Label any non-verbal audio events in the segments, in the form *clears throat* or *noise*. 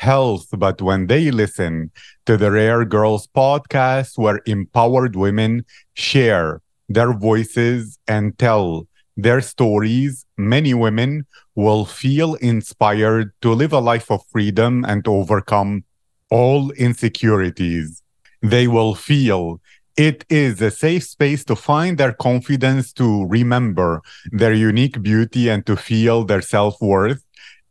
health. But when they listen to the Rare Girls podcast, where empowered women share their voices and tell their stories, many women will feel inspired to live a life of freedom and to overcome all insecurities. They will feel it is a safe space to find their confidence, to remember their unique beauty, and to feel their self worth.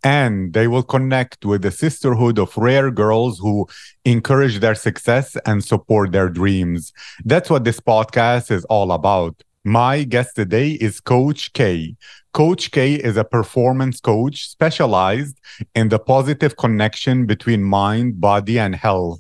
And they will connect with the sisterhood of rare girls who encourage their success and support their dreams. That's what this podcast is all about. My guest today is Coach K. Coach K is a performance coach specialized in the positive connection between mind, body, and health.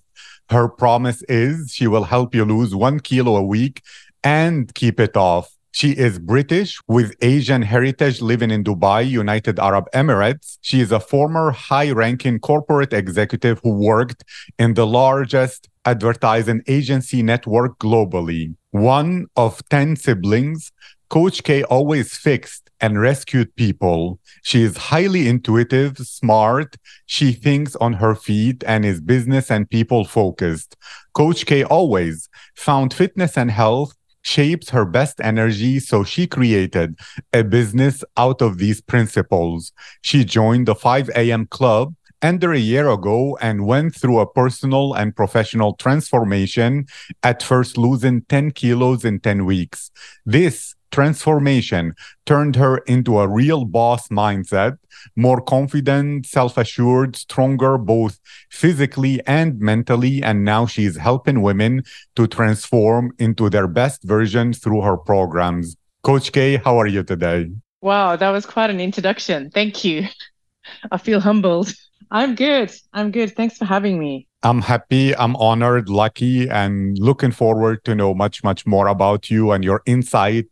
Her promise is she will help you lose one kilo a week and keep it off. She is British with Asian heritage living in Dubai, United Arab Emirates. She is a former high ranking corporate executive who worked in the largest advertising agency network globally. One of 10 siblings, Coach K always fixed and rescued people. She is highly intuitive, smart. She thinks on her feet and is business and people focused. Coach K always found fitness and health shapes her best energy. So she created a business out of these principles. She joined the 5 a.m. club under a year ago and went through a personal and professional transformation, at first losing 10 kilos in 10 weeks. This transformation turned her into a real boss mindset, more confident, self assured, stronger, both physically and mentally. And now she's helping women to transform into their best version through her programs. Coach K, how are you today? Wow, that was quite an introduction. Thank you. *laughs* I feel humbled. I'm good. I'm good. Thanks for having me. I'm happy, I'm honored, lucky, and looking forward to know much, much more about you and your insight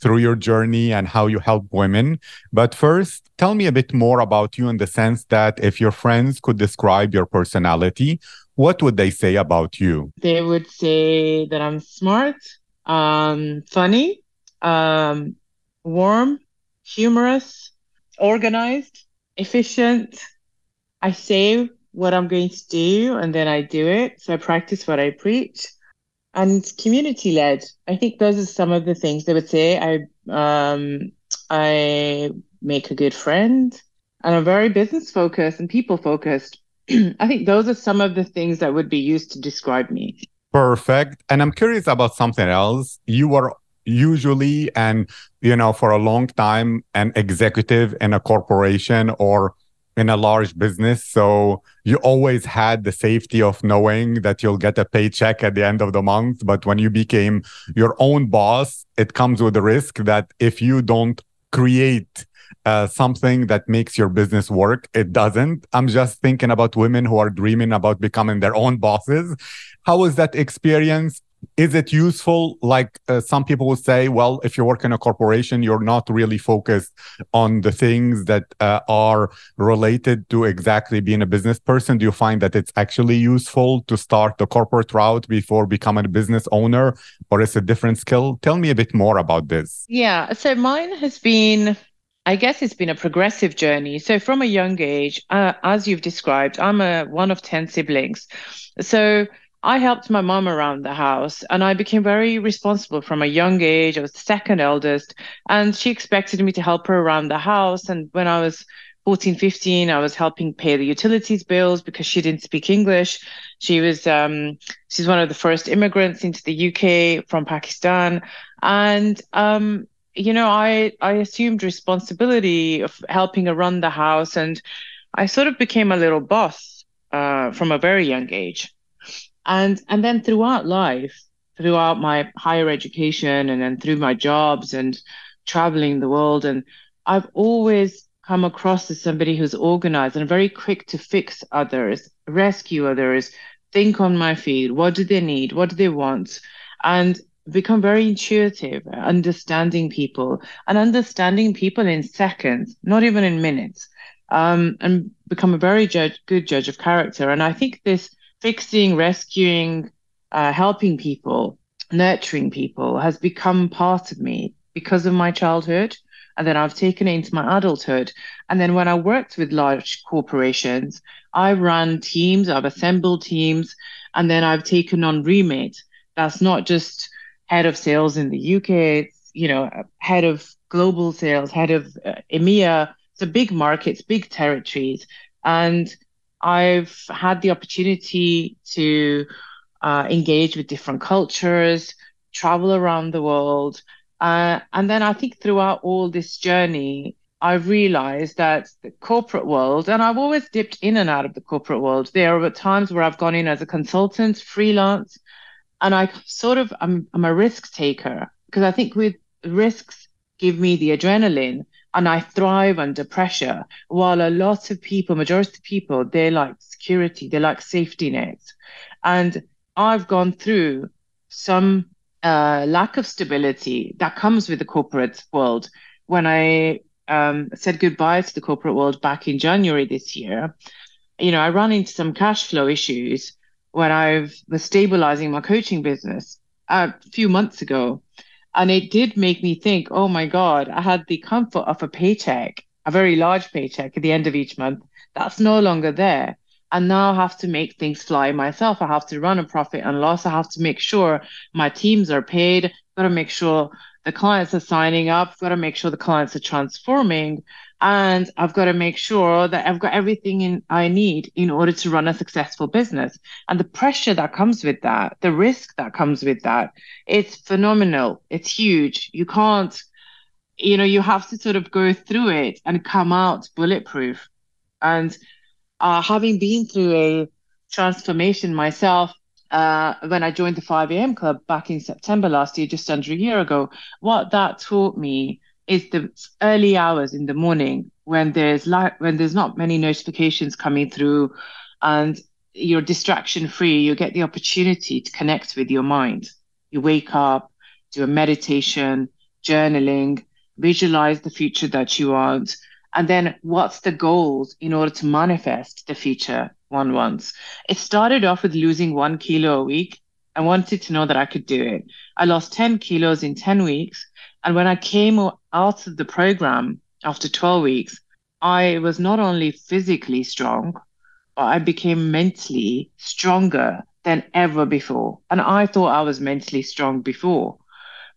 through your journey and how you help women. But first, tell me a bit more about you in the sense that if your friends could describe your personality, what would they say about you? They would say that I'm smart, um, funny, um, warm, humorous, organized, efficient. I say what I'm going to do and then I do it. So I practice what I preach. And community led. I think those are some of the things they would say. I um, I make a good friend and I'm very business focused and people focused. *clears throat* I think those are some of the things that would be used to describe me. Perfect. And I'm curious about something else. You were usually and you know for a long time an executive in a corporation or in a large business. So you always had the safety of knowing that you'll get a paycheck at the end of the month. But when you became your own boss, it comes with the risk that if you don't create uh, something that makes your business work, it doesn't. I'm just thinking about women who are dreaming about becoming their own bosses. How was that experience? Is it useful? Like uh, some people would say well if you work in a corporation you're not really focused on the things that uh, are related to exactly being a business person. Do you find that it's actually useful to start the corporate route before becoming a business owner or is it a different skill? Tell me a bit more about this. Yeah. So mine has been I guess it's been a progressive journey. So from a young age, uh, as you've described, I'm a one of 10 siblings. So I helped my mom around the house and I became very responsible from a young age. I was the second eldest and she expected me to help her around the house. And when I was 14, 15, I was helping pay the utilities bills because she didn't speak English. She was, um, she's one of the first immigrants into the UK from Pakistan. And, um, you know, I, I assumed responsibility of helping her run the house and I sort of became a little boss, uh, from a very young age and and then throughout life throughout my higher education and then through my jobs and traveling the world and i've always come across as somebody who's organized and very quick to fix others rescue others think on my feet. What do they need? What do they want? And become very intuitive, understanding people and understanding people in seconds, not even in minutes, um, and become a very judge, good judge of character. And I think this fixing, rescuing, uh, helping people, nurturing people has become part of me because of my childhood. And then I've taken it into my adulthood. And then when I worked with large corporations, I run teams, I've assembled teams, and then I've taken on remit. That's not just head of sales in the UK, it's, you know, head of global sales, head of uh, EMEA. It's a big markets, big territories. And I've had the opportunity to uh, engage with different cultures, travel around the world, uh, and then I think throughout all this journey, I realized that the corporate world, and I've always dipped in and out of the corporate world. There are times where I've gone in as a consultant, freelance, and I sort of I'm, I'm a risk taker because I think with risks give me the adrenaline and I thrive under pressure. While a lot of people, majority of people, they like security, they like safety nets, and I've gone through some uh, lack of stability that comes with the corporate world. When I um, said goodbye to the corporate world back in January this year, you know, I ran into some cash flow issues when I was stabilizing my coaching business a few months ago. And it did make me think, oh my God, I had the comfort of a paycheck, a very large paycheck at the end of each month. That's no longer there and now I have to make things fly myself. I have to run a profit and loss. I have to make sure my teams are paid. Got to make sure the clients are signing up. Got to make sure the clients are transforming, and I've got to make sure that I've got everything in I need in order to run a successful business. And the pressure that comes with that, the risk that comes with that, it's phenomenal. It's huge. You can't, you know, you have to sort of go through it and come out bulletproof. And uh, having been through a transformation myself uh, when I joined the 5 a.m. club back in September last year, just under a year ago, what that taught me is the early hours in the morning when there's like when there's not many notifications coming through and you're distraction free, you get the opportunity to connect with your mind. You wake up, do a meditation, journaling, visualize the future that you want, and then what's the goals in order to manifest the future one once. It started off with losing one kilo a week. I wanted to know that I could do it. I lost 10 kilos in 10 weeks. And when I came out of the program after 12 weeks, I was not only physically strong, but I became mentally stronger than ever before. And I thought I was mentally strong before.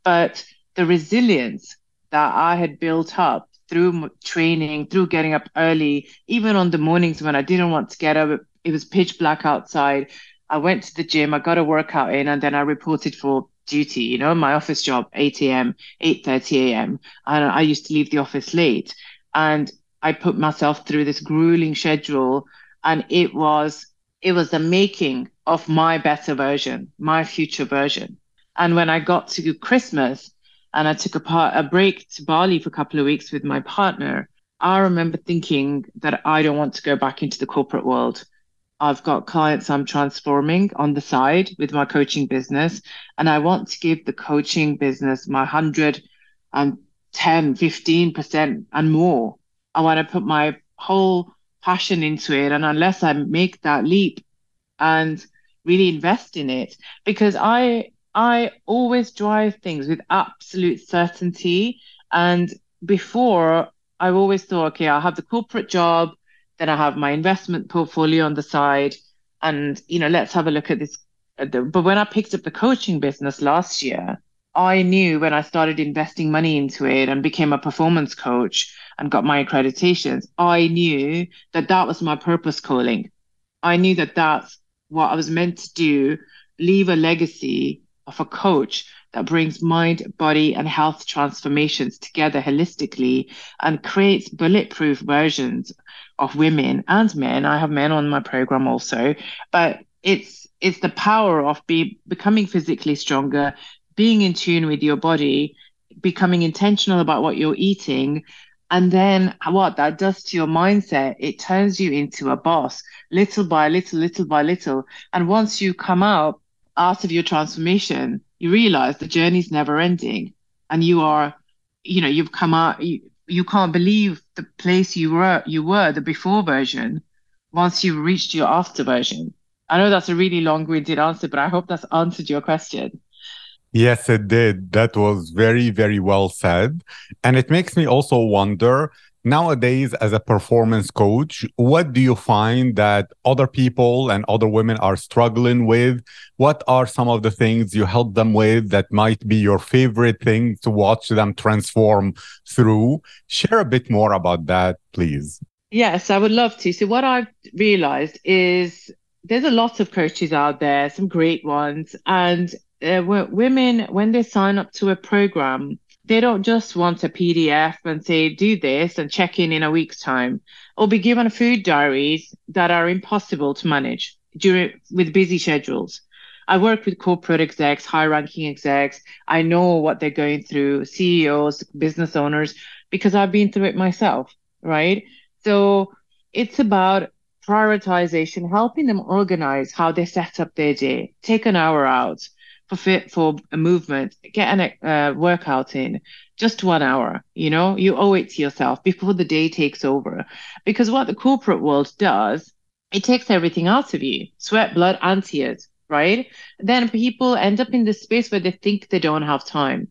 But the resilience that I had built up through training, through getting up early, even on the mornings when I didn't want to get up, it was pitch black outside. I went to the gym, I got a workout in, and then I reported for duty, you know, my office job, 8 a.m., 8.30 a.m. And I used to leave the office late. And I put myself through this grueling schedule. And it was, it was the making of my better version, my future version. And when I got to Christmas, and I took a, part, a break to Bali for a couple of weeks with my partner, I remember thinking that I don't want to go back into the corporate world. I've got clients I'm transforming on the side with my coaching business, and I want to give the coaching business my 110, 15% and more. I want to put my whole passion into it. And unless I make that leap and really invest in it, because I I always drive things with absolute certainty. And before, I've always thought, okay, I'll have the corporate job, then I have my investment portfolio on the side, and you know, let's have a look at this. But when I picked up the coaching business last year, I knew when I started investing money into it and became a performance coach and got my accreditations, I knew that that was my purpose calling. I knew that that's what I was meant to do, leave a legacy of a coach that brings mind, body, and health transformations together holistically and creates bulletproof versions of women and men. I have men on my program also, but it's it's the power of be, becoming physically stronger, being in tune with your body, becoming intentional about what you're eating, And then what that does to your mindset, it turns you into a boss little by little, little by little. And once you come out out of your transformation, you realize the journey's never ending. And you are, you know, you've come out, you, you can't believe the place you were you were the before version once you've reached your after version. I know that's a really long-winded answer, but I hope that's answered your question. Yes, it did. That was very, very well said. And it makes me also wonder nowadays, as a performance coach, what do you find that other people and other women are struggling with? What are some of the things you help them with that might be your favorite thing to watch them transform through? Share a bit more about that, please. Yes, I would love to. So, what I've realized is there's a lot of coaches out there, some great ones, and uh, women, when they sign up to a program, they don't just want a PDF and say, do this and check in in a week's time, or be given food diaries that are impossible to manage during with busy schedules. I work with corporate execs, high ranking execs. I know what they're going through, CEOs, business owners, because I've been through it myself, right? So it's about prioritization, helping them organize how they set up their day, take an hour out, for fit for a movement, get a uh, workout in, just one hour. You know, you owe it to yourself before the day takes over. Because what the corporate world does, it takes everything out of you, sweat, blood, and tears, right? Then people end up in this space where they think they don't have time.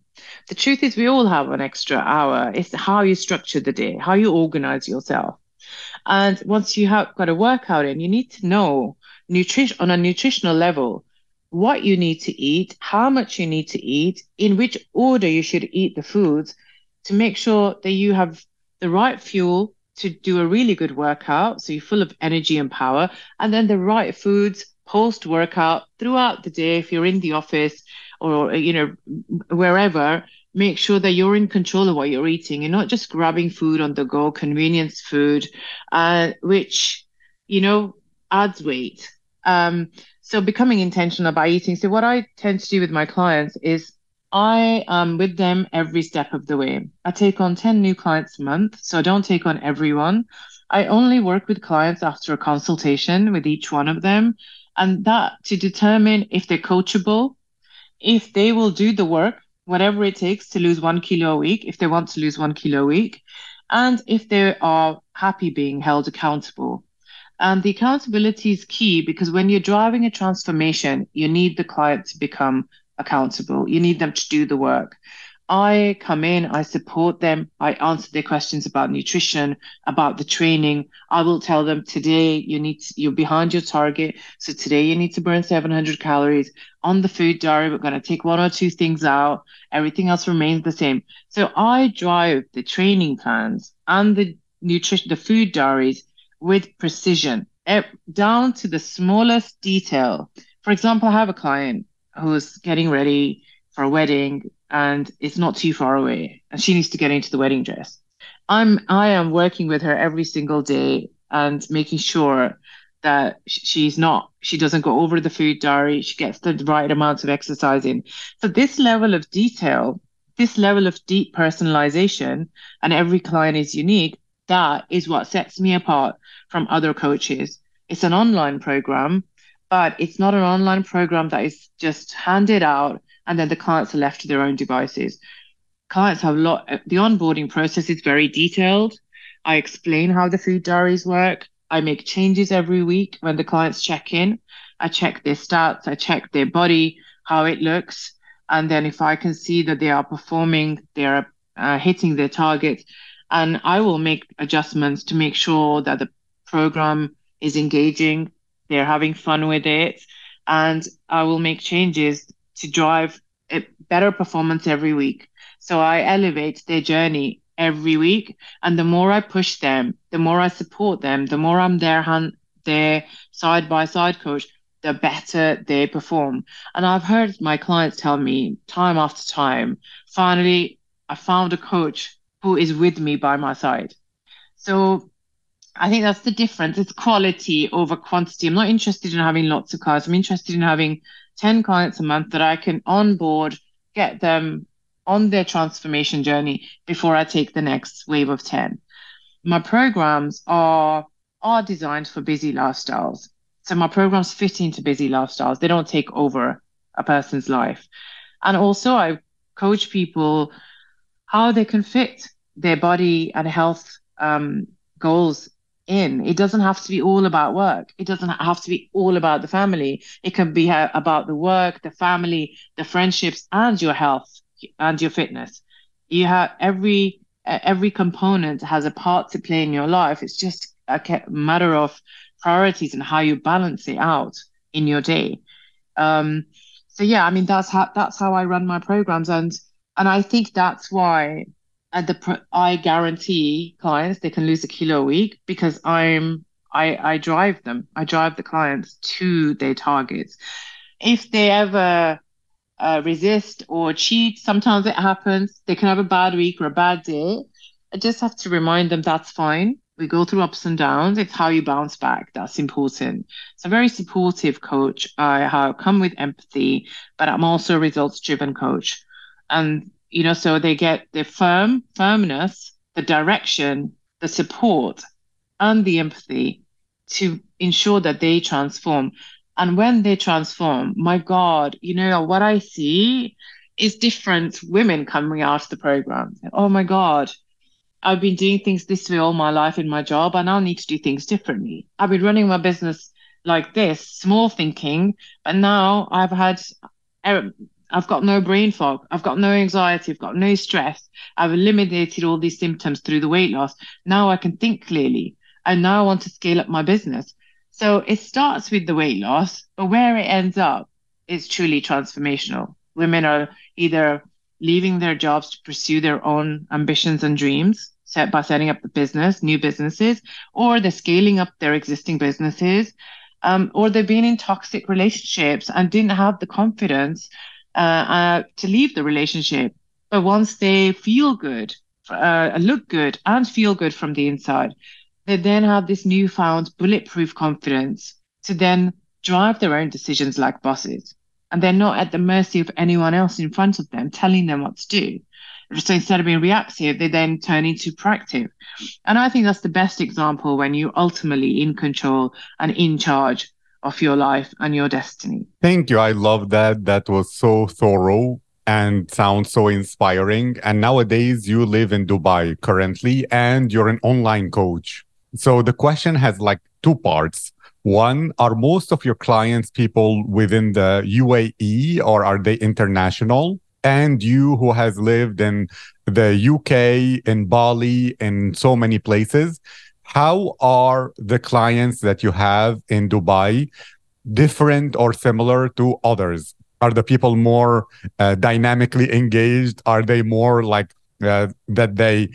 The truth is, we all have an extra hour. It's how you structure the day, how you organize yourself. And once you have got a workout in, you need to know nutrition on a nutritional level what you need to eat, how much you need to eat, in which order you should eat the foods to make sure that you have the right fuel to do a really good workout. So you're full of energy and power, and then the right foods post workout throughout the day. If you're in the office or, you know, wherever, make sure that you're in control of what you're eating. You're not just grabbing food on the go, convenience food, uh, which, you know, adds weight. Um, so becoming intentional about eating. So what I tend to do with my clients is I am with them every step of the way. I take on 10 new clients a month, so I don't take on everyone. I only work with clients after a consultation with each one of them, and that to determine if they're coachable, if they will do the work, whatever it takes to lose one kilo a week, if they want to lose one kilo a week, and if they are happy being held accountable. And the accountability is key because when you're driving a transformation, you need the client to become accountable. You need them to do the work. I come in, I support them, I answer their questions about nutrition, about the training. I will tell them today you need to, you're behind your target. So today you need to burn 700 calories on the food diary. We're going to take one or two things out. Everything else remains the same. So I drive the training plans and the nutrition, the food diaries with precision, eh, down to the smallest detail. For example, I have a client who's getting ready for a wedding and it's not too far away and she needs to get into the wedding dress. I'm I am working with her every single day and making sure that she's not she doesn't go over the food diary she gets the right amounts of exercise in so this level of detail this level of deep personalization and every client is unique that is what sets me apart from other coaches. It's an online program, but it's not an online program that is just handed out and then the clients are left to their own devices. Clients have a lot, the onboarding process is very detailed. I explain how the food diaries work. I make changes every week when the clients check in. I check their stats, I check their body, how it looks. And then if I can see that they are performing, they're uh, hitting their targets, and I will make adjustments to make sure that the program is engaging, they're having fun with it, and I will make changes to drive a better performance every week. So I elevate their journey every week, and the more I push them, the more I support them, the more I'm their hand, their side by side coach, the better they perform. And I've heard my clients tell me time after time, finally, I found a coach who is with me by my side. So I think that's the difference. It's quality over quantity. I'm not interested in having lots of clients. I'm interested in having 10 clients a month that I can onboard, get them on their transformation journey before I take the next wave of 10. My programs are are designed for busy lifestyles. So my programs fit into busy lifestyles. They don't take over a person's life. And also I coach people how they can fit their body and health um, goals in. It doesn't have to be all about work. It doesn't have to be all about the family. It can be about the work, the family, the friendships, and your health and your fitness. You have every every component has a part to play in your life. It's just a matter of priorities and how you balance it out in your day. Um, so yeah, I mean that's how that's how I run my programs, and and I think that's why the I guarantee clients they can lose a kilo a week because I'm I I drive them. I drive the clients to their targets. If they ever uh, resist or cheat. Sometimes it happens. They can have a bad week or a bad day. I just have to remind them that's fine. We go through ups and downs. It's how you bounce back. That's important. A very supportive coach. I have come with empathy, but I'm also a results driven coach. And, you know, so they get the firm, firmness, the direction, the support, and the empathy to ensure that they transform. And when they transform, my God, you know, what I see is different women coming out of the program. Oh my God, I've been doing things this way all my life in my job. I now need to do things differently. I've been running my business like this, small thinking, but now I've had, er, I've got no brain fog. I've got no anxiety. I've got no stress. I've eliminated all these symptoms through the weight loss. Now I can think clearly. And now I want to scale up my business. So it starts with the weight loss, but where it ends up is truly transformational. Women are either leaving their jobs to pursue their own ambitions and dreams set by setting up the business, new businesses, or they're scaling up their existing businesses, um, or they've been in toxic relationships and didn't have the confidence uh, uh, to leave the relationship. But once they feel good, uh, look good, and feel good from the inside, they then have this newfound bulletproof confidence to then drive their own decisions like bosses. And they're not at the mercy of anyone else in front of them telling them what to do. So instead of being reactive, they then turn into proactive. And I think that's the best example when you're ultimately in control and in charge of your life and your destiny. Thank you. I love that. That was so thorough and sounds so inspiring. And nowadays, you live in Dubai currently, and you're an online coach. So the question has like two parts. One, are most of your clients people within the UAE or are they international? And you who has lived in the UK, in Bali, in so many places, how are the clients that you have in Dubai different or similar to others? Are the people more uh, dynamically engaged? Are they more like uh, that they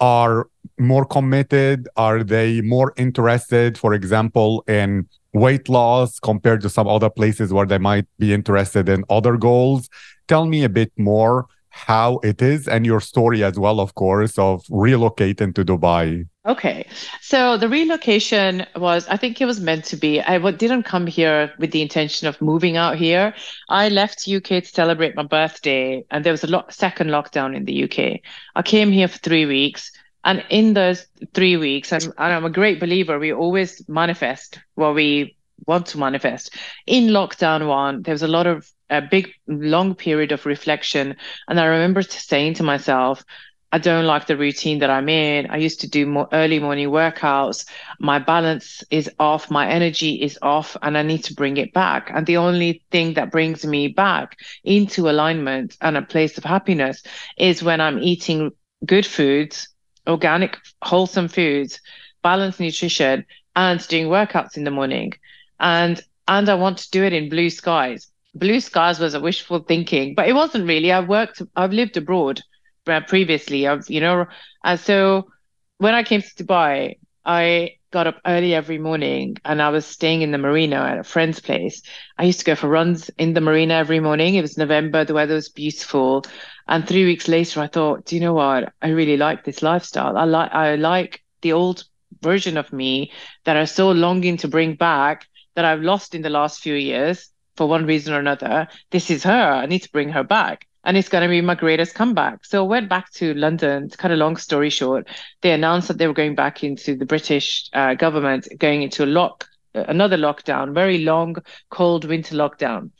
are more committed? Are they more interested, for example, in weight loss compared to some other places where they might be interested in other goals? Tell me a bit more how it is and your story as well, of course, of relocating to Dubai. Okay. So the relocation was, I think it was meant to be. I didn't come here with the intention of moving out here. I left UK to celebrate my birthday, and there was a lo- second lockdown in the UK. I came here for three weeks. And in those three weeks, and, I'm a great believer, we always manifest what we want to manifest. In lockdown one, there was a lot of a big, long period of reflection. And I remember saying to myself, I don't like the routine that I'm in. I used to do more early morning workouts. My balance is off. My energy is off and I need to bring it back. And the only thing that brings me back into alignment and a place of happiness is when I'm eating good foods organic, wholesome foods, balanced nutrition, and doing workouts in the morning. And and I want to do it in blue skies. Blue skies was a wishful thinking, but it wasn't really. I've worked, I've lived abroad uh, previously. I've, you know, and so when I came to Dubai, I got up early every morning and I was staying in the marina at a friend's place. I used to go for runs in the marina every morning. It was November, the weather was beautiful. And three weeks later, I thought, do you know what? I really like this lifestyle. I like I like the old version of me that I so longing to bring back that I've lost in the last few years for one reason or another. This is her. I need to bring her back. and it's going to be my greatest comeback. So I went back to London. To cut a long story short, they announced that they were going back into the British uh, government, going into a lock, another lockdown, very long, cold winter lockdown.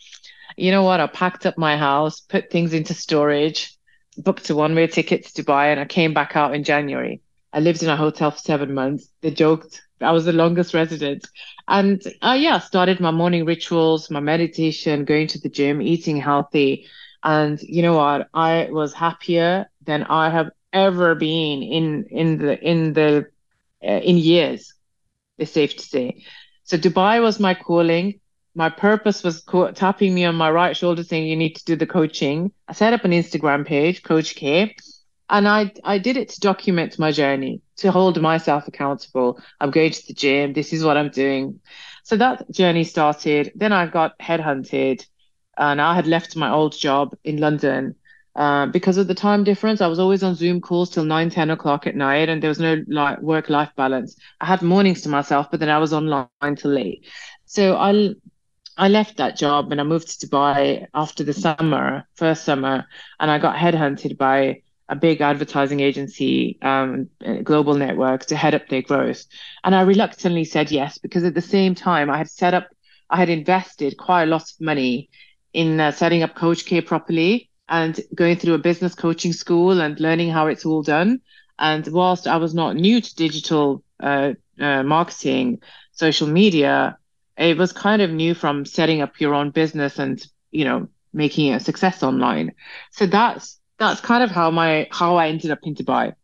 You know what? I packed up my house, put things into storage, booked a one-way ticket to Dubai, and I came back out in January. I lived in a hotel for seven months. They joked I was the longest resident. And uh, yeah, started my morning rituals, my meditation, going to the gym, eating healthy. And you know what? I was happier than I have ever been in in the in the uh, in years. It's safe to say. So Dubai was my calling. My purpose was co- tapping me on my right shoulder, saying, "You need to do the coaching." I set up an Instagram page, Coach K, and I I did it to document my journey, to hold myself accountable. I'm going to the gym. This is what I'm doing. So that journey started. Then I got headhunted and I had left my old job in London uh, because of the time difference. I was always on Zoom calls till 9, 10 o'clock at night, and there was no like work life balance. I had mornings to myself, but then I was online till late. So I I left that job and I moved to Dubai after the summer, first summer, and I got headhunted by a big advertising agency, um, global network to head up their growth. And I reluctantly said yes because at the same time I had set up, I had invested quite a lot of money in uh, setting up Coach Care properly and going through a business coaching school and learning how it's all done. And whilst I was not new to digital uh, uh, marketing, social media, it was kind of new from setting up your own business and you know making a success online. So that's that's kind of how my how I ended up in Dubai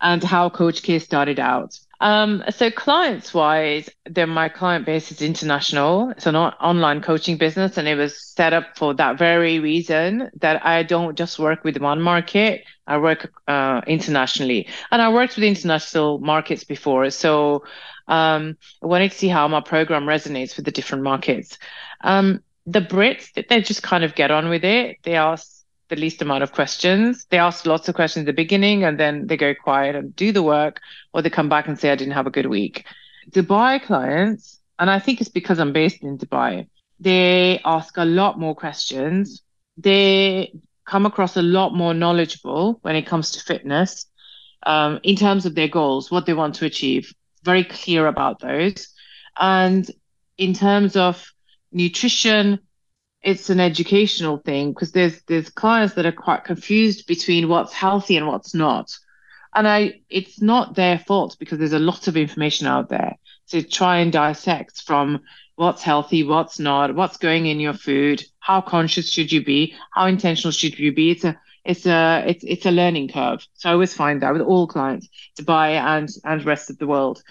and how Coach K started out. Um, so clients wise, then my client base is international. It's an online coaching business and it was set up for that very reason that I don't just work with one market. I work uh, internationally and I worked with international markets before. So um, I wanted to see how my program resonates with the different markets. Um, the Brits, they just kind of get on with it. They ask the least amount of questions. They ask lots of questions at the beginning and then they go quiet and do the work, or they come back and say, I didn't have a good week. Dubai clients, and I think it's because I'm based in Dubai, they ask a lot more questions. They come across a lot more knowledgeable when it comes to fitness um, in terms of their goals, what they want to achieve, very clear about those. And in terms of nutrition, it's an educational thing because there's there's clients that are quite confused between what's healthy and what's not. And i it's not their fault because there's a lot of information out there to try and dissect from what's healthy what's not what's going in your food how conscious should you be how intentional should you be. It's a it's a it's it's a learning curve. So i always find that with all clients dubai and and rest of the world.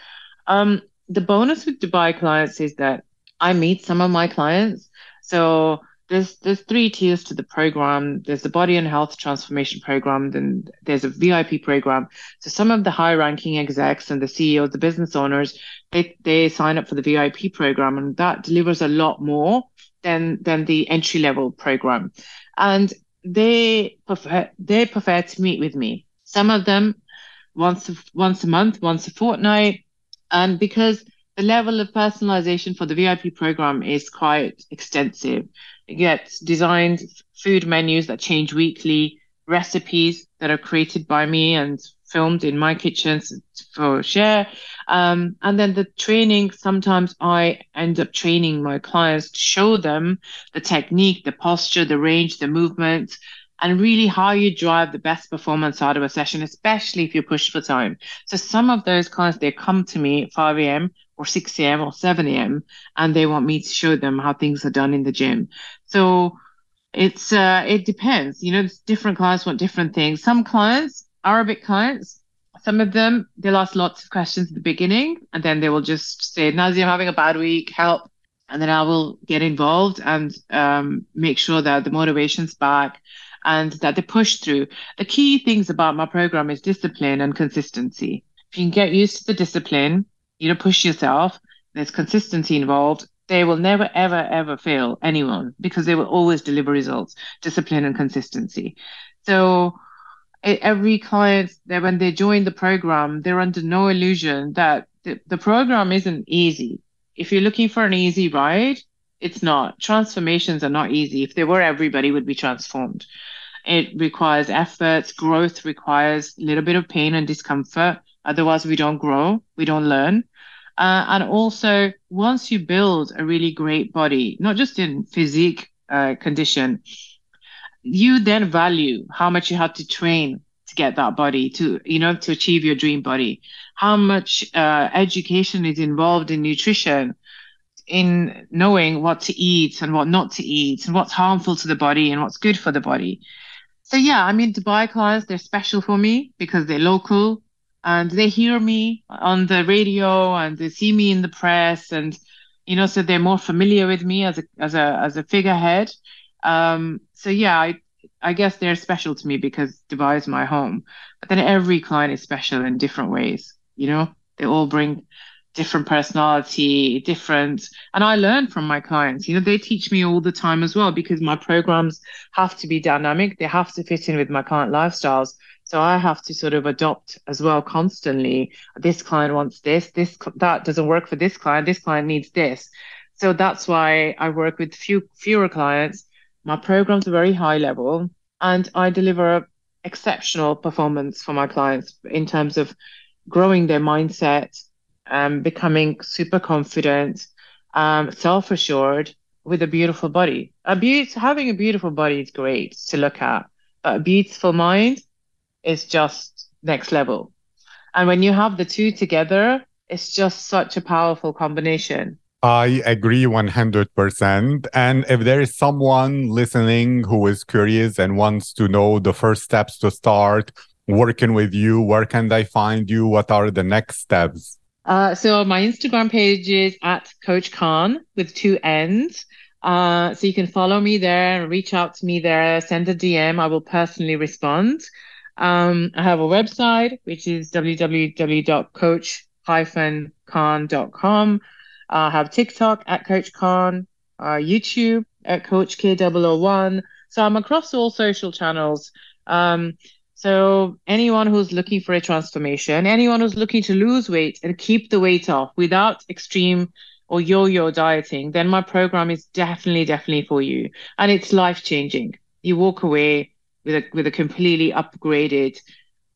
Um the bonus with dubai clients is that i meet some of my clients so there's there's three tiers to the program. There's the body and health transformation program, then there's a VIP program. So some of the high ranking execs and the CEOs, the business owners, they they sign up for the VIP program and that delivers a lot more than than the entry level program. And they prefer they prefer to meet with me. Some of them once once a month, once a fortnight. And because the level of personalization for the VIP program is quite extensive. It gets designed food menus that change weekly, recipes that are created by me and filmed in my kitchens for share. Um, and then the training, sometimes I end up training my clients to show them the technique, the posture, the range, the movement, and really how you drive the best performance out of a session, especially if you push for time. So some of those clients, they come to me at 5 a.m or 6 a.m. or 7 a.m. and they want me to show them how things are done in the gym. So it's uh, it depends. You know, different clients want different things. Some clients, Arabic clients, some of them they'll ask lots of questions at the beginning and then they will just say, Nazi, I'm having a bad week, help. And then I will get involved and um, make sure that the motivation's back and that they push through. The key things about my program is discipline and consistency. If you can get used to the discipline, you know, push yourself. There's consistency involved. They will never, ever, ever fail anyone because they will always deliver results, discipline and consistency. So every client that when they join the program, they're under no illusion that the, the program isn't easy. If you're looking for an easy ride, it's not. Transformations are not easy. If they were, everybody would be transformed. It requires efforts, Growth requires a little bit of pain and discomfort. Otherwise, we don't grow, we don't learn. Uh, and also, once you build a really great body, not just in physique uh, condition, you then value how much you had to train to get that body to you know to achieve your dream body. How much uh, education is involved in nutrition in knowing what to eat and what not to eat and what's harmful to the body and what's good for the body. So yeah i mean dubai clients they're special for me because they're local and they hear me on the radio and they see me in the press and you know so they're more familiar with me as a as a as a figurehead um so yeah i I guess they're special to me because Dubai is my home. But then every client is special in different ways. You know, they all bring different personality, different, and I learn from my clients. You know, they teach me all the time as well because my programs have to be dynamic. They have to fit in with my client lifestyles. So I have to sort of adopt as well constantly. This client wants this, this that doesn't work for this client. This client needs this. So that's why I work with few fewer clients my programs are very high level and I deliver exceptional performance for my clients in terms of growing their mindset, um, becoming super confident, um, self assured with a beautiful body. A be- having a beautiful body is great to look at, but a beautiful mind is just next level. And when you have the two together, it's just such a powerful combination. I agree 100%. And if there is someone listening who is curious and wants to know the first steps to start working with you, where can they find you? What are the next steps? Uh, so my Instagram page is at Coach Khan with two N's. Uh, so you can follow me there and reach out to me there, send a DM. I will personally respond. Um, I have a website, which is www.coach-khan.com. I have TikTok at Coach Khan, uh, YouTube at Coach K001. So I'm across all social channels. Um, so anyone who's looking for a transformation, anyone who's looking to lose weight and keep the weight off without extreme or yo-yo dieting, then my program is definitely, definitely for you. And it's life changing. You walk away with a with a completely upgraded,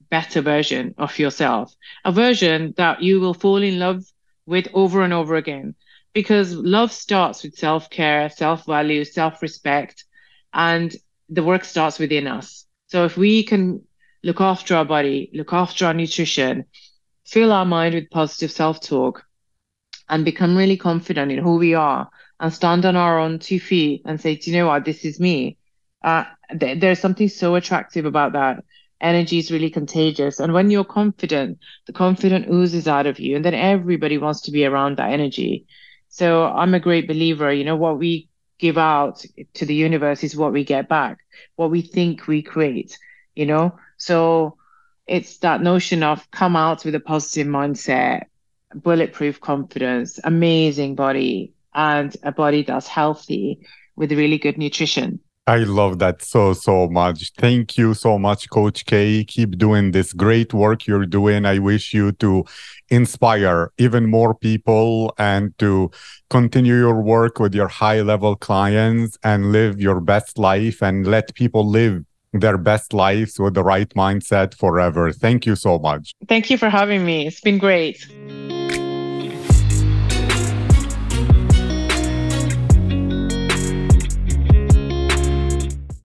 better version of yourself. A version that you will fall in love with over and over again because love starts with self care, self value, self respect, and the work starts within us. So if we can look after our body, look after our nutrition, fill our mind with positive self talk, and become really confident in who we are and stand on our own two feet and say, Do you know what? This is me. Uh, th- there's something so attractive about that energy is really contagious. And when you're confident, the confident oozes out of you, and then everybody wants to be around that energy. So I'm a great believer, you know, what we give out to the universe is what we get back, what we think we create, you know? So it's that notion of come out with a positive mindset, bulletproof confidence, amazing body, and a body that's healthy with really good nutrition. I love that so, so much. Thank you so much, Coach K. Keep doing this great work you're doing. I wish you to inspire even more people and to continue your work with your high level clients and live your best life and let people live their best lives with the right mindset forever. Thank you so much. Thank you for having me. It's been great.